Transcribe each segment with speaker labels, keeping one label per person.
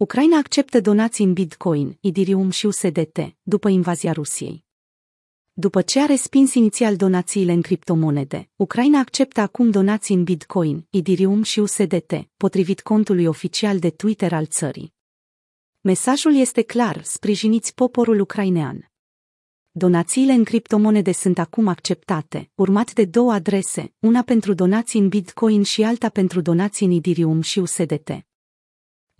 Speaker 1: Ucraina acceptă donații în Bitcoin, Ethereum și USDT după invazia Rusiei. După ce a respins inițial donațiile în criptomonede, Ucraina acceptă acum donații în Bitcoin, Ethereum și USDT, potrivit contului oficial de Twitter al țării. Mesajul este clar, sprijiniți poporul ucrainean. Donațiile în criptomonede sunt acum acceptate, urmat de două adrese, una pentru donații în Bitcoin și alta pentru donații în Ethereum și USDT.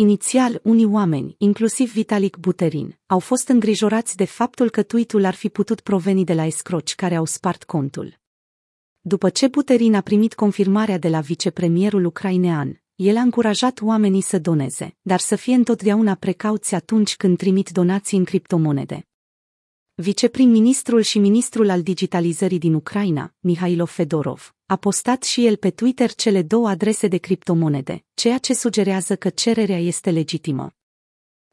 Speaker 1: Inițial, unii oameni, inclusiv Vitalik Buterin, au fost îngrijorați de faptul că tweet-ul ar fi putut proveni de la escroci care au spart contul. După ce Buterin a primit confirmarea de la vicepremierul ucrainean, el a încurajat oamenii să doneze, dar să fie întotdeauna precauți atunci când trimit donații în criptomonede. Viceprim-ministrul și ministrul al digitalizării din Ucraina, Mihailo Fedorov, a postat și el pe Twitter cele două adrese de criptomonede, ceea ce sugerează că cererea este legitimă.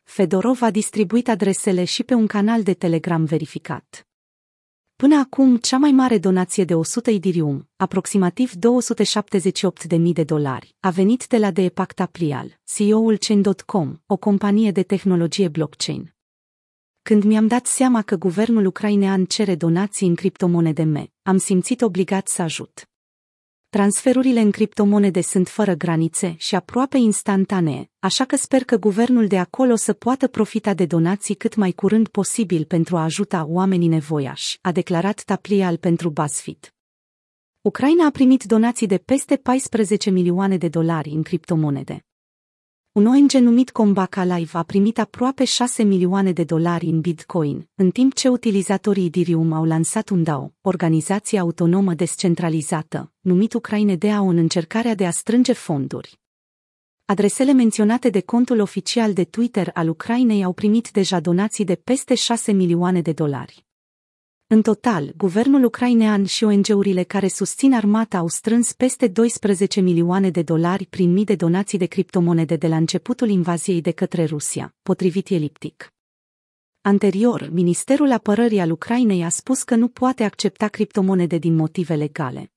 Speaker 1: Fedorov a distribuit adresele și pe un canal de Telegram verificat. Până acum, cea mai mare donație de 100 Ethereum, aproximativ 278.000 de dolari, a venit de la Deepak Taplial, CEO-ul Chain.com, o companie de tehnologie blockchain. Când mi-am dat seama că guvernul ucrainean cere donații în criptomonede me, am simțit obligat să ajut. Transferurile în criptomonede sunt fără granițe și aproape instantanee, așa că sper că guvernul de acolo să poată profita de donații cât mai curând posibil pentru a ajuta oamenii nevoiași, a declarat Taplial pentru BuzzFeed. Ucraina a primit donații de peste 14 milioane de dolari în criptomonede. Un ONG numit Combaca Live a primit aproape 6 milioane de dolari în Bitcoin, în timp ce utilizatorii Ethereum au lansat un DAO, organizație autonomă descentralizată, numit Ucraine DAO în încercarea de a strânge fonduri. Adresele menționate de contul oficial de Twitter al Ucrainei au primit deja donații de peste 6 milioane de dolari. În total, guvernul ucrainean și ONG-urile care susțin armata au strâns peste 12 milioane de dolari prin mii de donații de criptomonede de la începutul invaziei de către Rusia, potrivit Eliptic. Anterior, Ministerul Apărării al Ucrainei a spus că nu poate accepta criptomonede din motive legale.